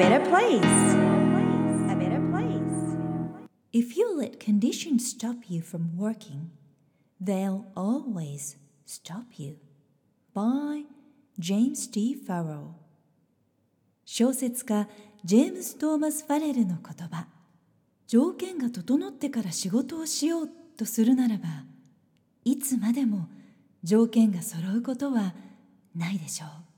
better place. A better place. If you let conditions stop you from working, they'll always stop you. By James T. Farrell 小説家ジェームス・トーマス・ファレルの言葉条件が整ってから仕事をしようとするならばいつまでも条件が揃うことはないでしょう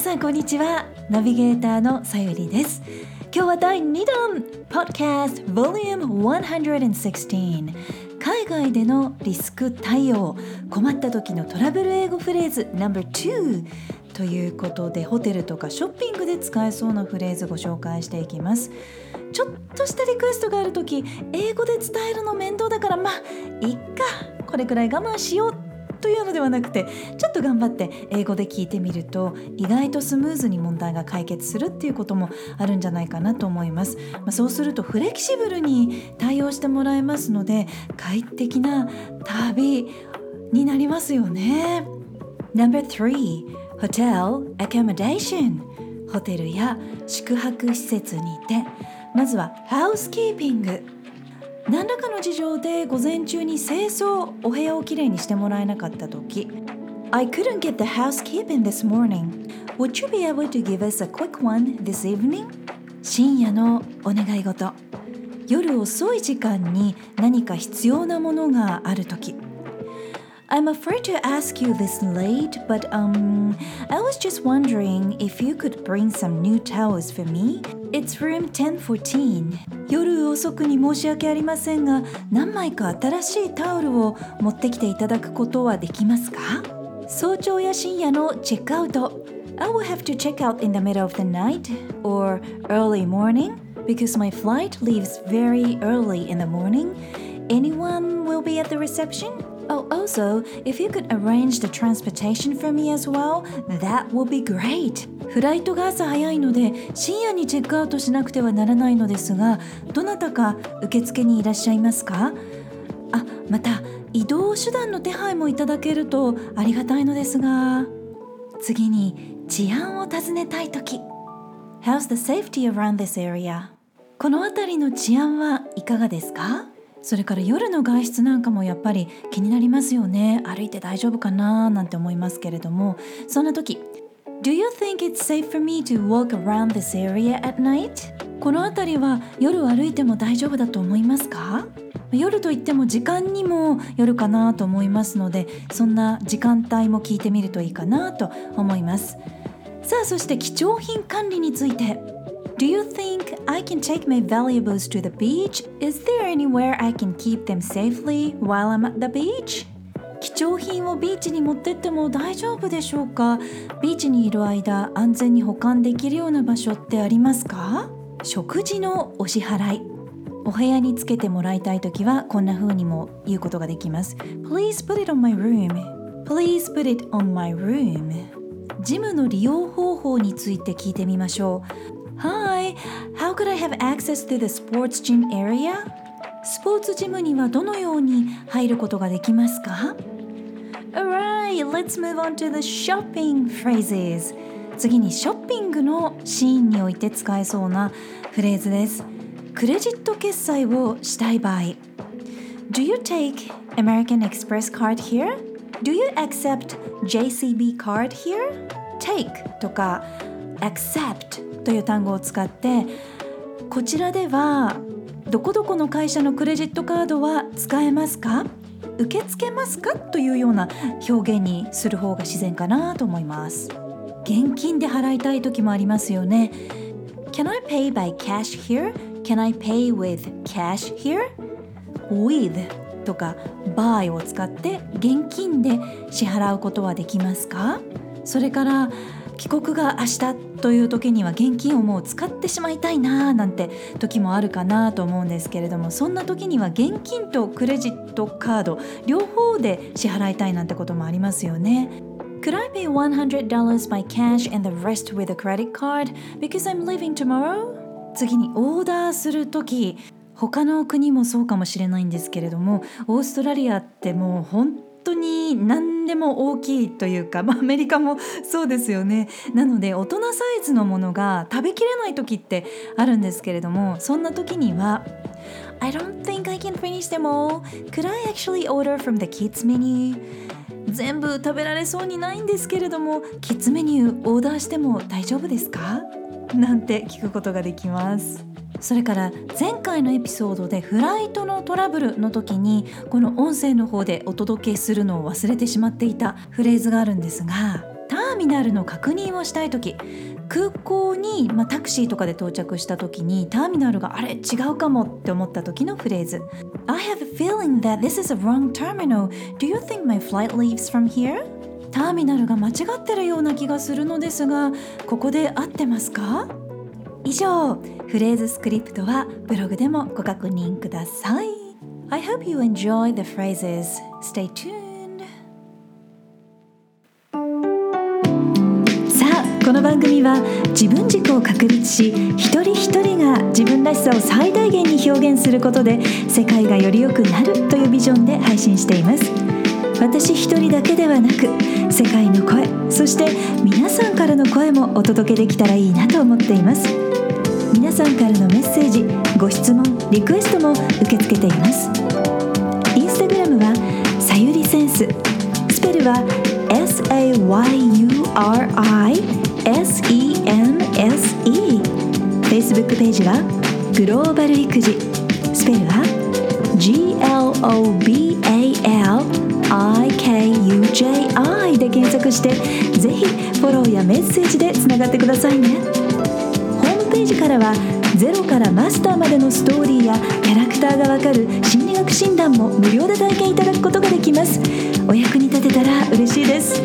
さんこんにちは。ナビゲーターのさゆりです。今日は第2弾 Podcast Vol.116 海外でのリスク対応。困った時のトラブル英語フレーズ No.2 ということでホテルとかショッピングで使えそうなフレーズご紹介していきます。ちょっとしたリクエストがある時英語で伝えるの面倒だからまあいっか。これくらい我慢しよう。というのではなくてちょっと頑張って英語で聞いてみると意外とスムーズに問題が解決するっていうこともあるんじゃないかなと思います、まあ、そうするとフレキシブルに対応してもらえますので快適な旅になりますよね。No.3 Hotel Accommodation. ホテルや宿泊施設にて。まずはハウスキーピング。何らかの事情で午前中に清掃お部屋をきれいにしてもらえなかった時 I couldn't get the housekeeping this morning. Would you be able to give us a quick one this evening? 深夜のお願い事夜遅い時間に何か必要なものがある時 I'm afraid to ask you this late, but um, I was just wondering if you could bring some new towels for me. It's room 1014. 夜遅くに申し訳ありませんが、何枚か新しいタオルを持ってきていただくことはできますか早朝や深夜のチェックアウト。I will have to check out in the middle of the night or early morning because my flight leaves very early in the morning. Anyone will be at the reception? Oh, also, if you could arrange the transportation for me as well, that would be great. フライトが朝早いので深夜にチェックアウトしなくてはならないのですが、どなたか受付にいらっしゃいますか？あ、また移動手段の手配もいただけるとありがたいのですが、次に治安を尋ねたいとき。How's the safety around this area? この辺りの治安はいかがですか？それから夜の外出なんかもやっぱり気になりますよね。歩いて大丈夫かな？なんて思いますけれども。そんな時 Do you think it's safe for me to walk around this area at night? この辺りは夜歩いても大丈夫だと思いますか？夜といっても時間にもよるかなと思いますのでそんな時間帯も聞いてみるといいかなと思います。さあそして貴重品管理について。Do you think I can take my valuables to the beach? Is there anywhere I can keep them safely while I'm at the beach? 貴重品をビーチに持ってっても大丈夫でしょうかビーチにいる間安全に保管できるような場所ってありますか食事のお支払いお部屋につけてもらいたいときはこんな風にも言うことができます Please put it on my room Please put it on my room ジムの利用方法について聞いてみましょう Hi, how could I have access to the sports gym area? スポーツジムにはどのように入ることができますか Alright, let's move on to the shopping phrases. 次にショッピングのシーンにおいて使えそうなフレーズです。クレジット決済をしたい場合 Do you take American Express card here? Do you accept JCB card here? Take とか accept という単語を使ってこちらではどこどこの会社のクレジットカードは使えますか？受け付けますか？というような表現にする方が自然かなと思います。現金で払いたい時もありますよね。Can I pay by cash here? Can I pay with cash here? with とか by を使って現金で支払うことはできますか？それから帰国が明日という時には現金をもう使ってしまいたいなーなんて時もあるかなと思うんですけれどもそんな時には現金とクレジットカード両方で支払いたいなんてこともありますよね。Could I pay $100 by cash and the rest with a credit card because I'm leaving tomorrow? 次にオーダーする時他の国もそうかもしれないんですけれどもオーストラリアってもう本当に何でも大きいというか、まあ、アメリカもそうですよねなので大人サイズのものが食べきれない時ってあるんですけれどもそんな時には I don't think I can finish them all. Could I actually order from the kids menu? 全部食べられそうにないんですけれどもキッズメニューオーダーしても大丈夫ですか？なんて聞くことができますそれから前回のエピソードでフライトのトラブルの時にこの音声の方でお届けするのを忘れてしまっていたフレーズがあるんですがターミナルの確認をしたい時空港に、まあ、タクシーとかで到着した時にターミナルがあれ違うかもって思った時のフレーズ I have a feeling that this is a wrong terminal. Do you think my flight leaves from here? ターミナルが間違ってるような気がするのですがここで合ってますか？以上フレーズスクリプトはブログでもご確認ください I hope you enjoy the phrases. Stay tuned. この番組は自分軸を確立し一人一人が自分らしさを最大限に表現することで世界がより良くなるというビジョンで配信しています私一人だけではなく世界の声そして皆さんからの声もお届けできたらいいなと思っています皆さんからのメッセージご質問リクエストも受け付けています。インスタグラムはさゆりセンス。スペルは SAYURI SENSE Facebook ページはグローバル育児。スペルは GLOBALIKUJI で検索してぜひフォローやメッセージでつながってくださいね。ホームページからはゼロからマスターまでのストーリーやキャラクターがわかる心理学診断も無料で体験いただくことができますお役に立てたら嬉しいです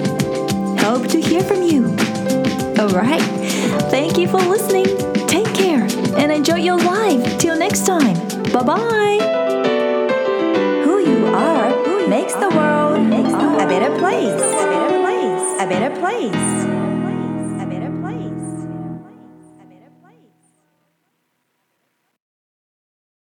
Hope to hear from you Alright, thank you for listening. Take care and enjoy your life. Till next time. Bye bye. Who you are makes the world a better place. A better place. A better place.